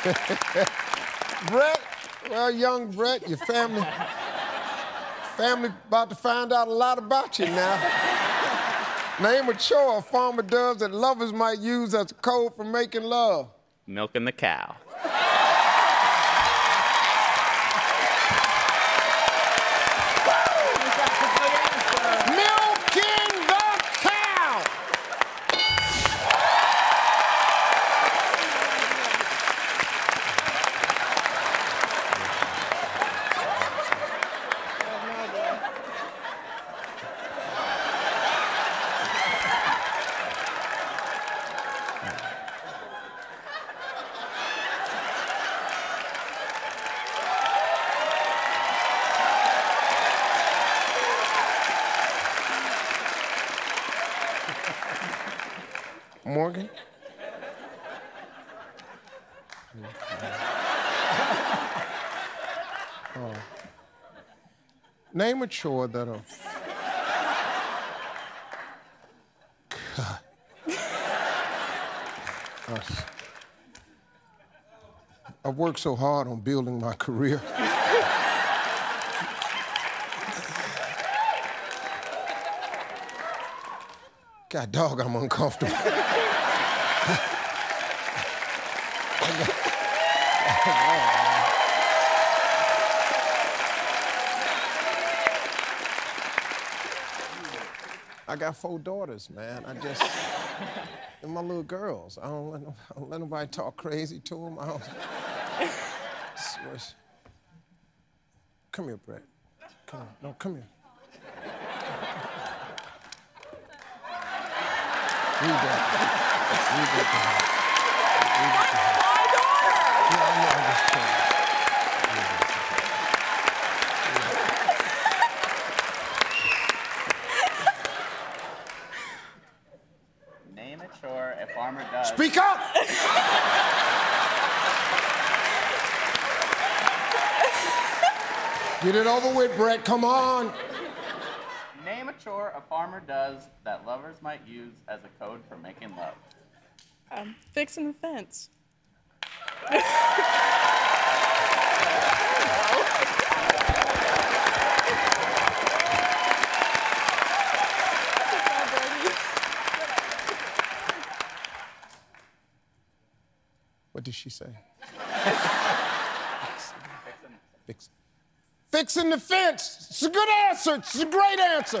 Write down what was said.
Brett, well, young Brett, your family, family about to find out a lot about you now. Name a chore a farmer does that lovers might use as a code for making love. Milking the cow. Milking the cow. Morgan? Oh. Name a chore that'll. God. I've worked so hard on building my career. God dog, I'm uncomfortable. I got four daughters, man. I just, they're my little girls. I don't let, I don't let nobody talk crazy to them. I don't. Come here, Brett. Come on. No, come here. Read that. Read that to her. Read it to her. Yeah, I know, I'm just kidding. Read that to her. Name a chore a farmer does. Speak up! Get it over with, Brett. Come on. Name a chore a farmer does that lovers might use as a code for making love. Um, fixing the fence. What did she say? Fix. Fixing the fence. It's a good answer. It's a great answer.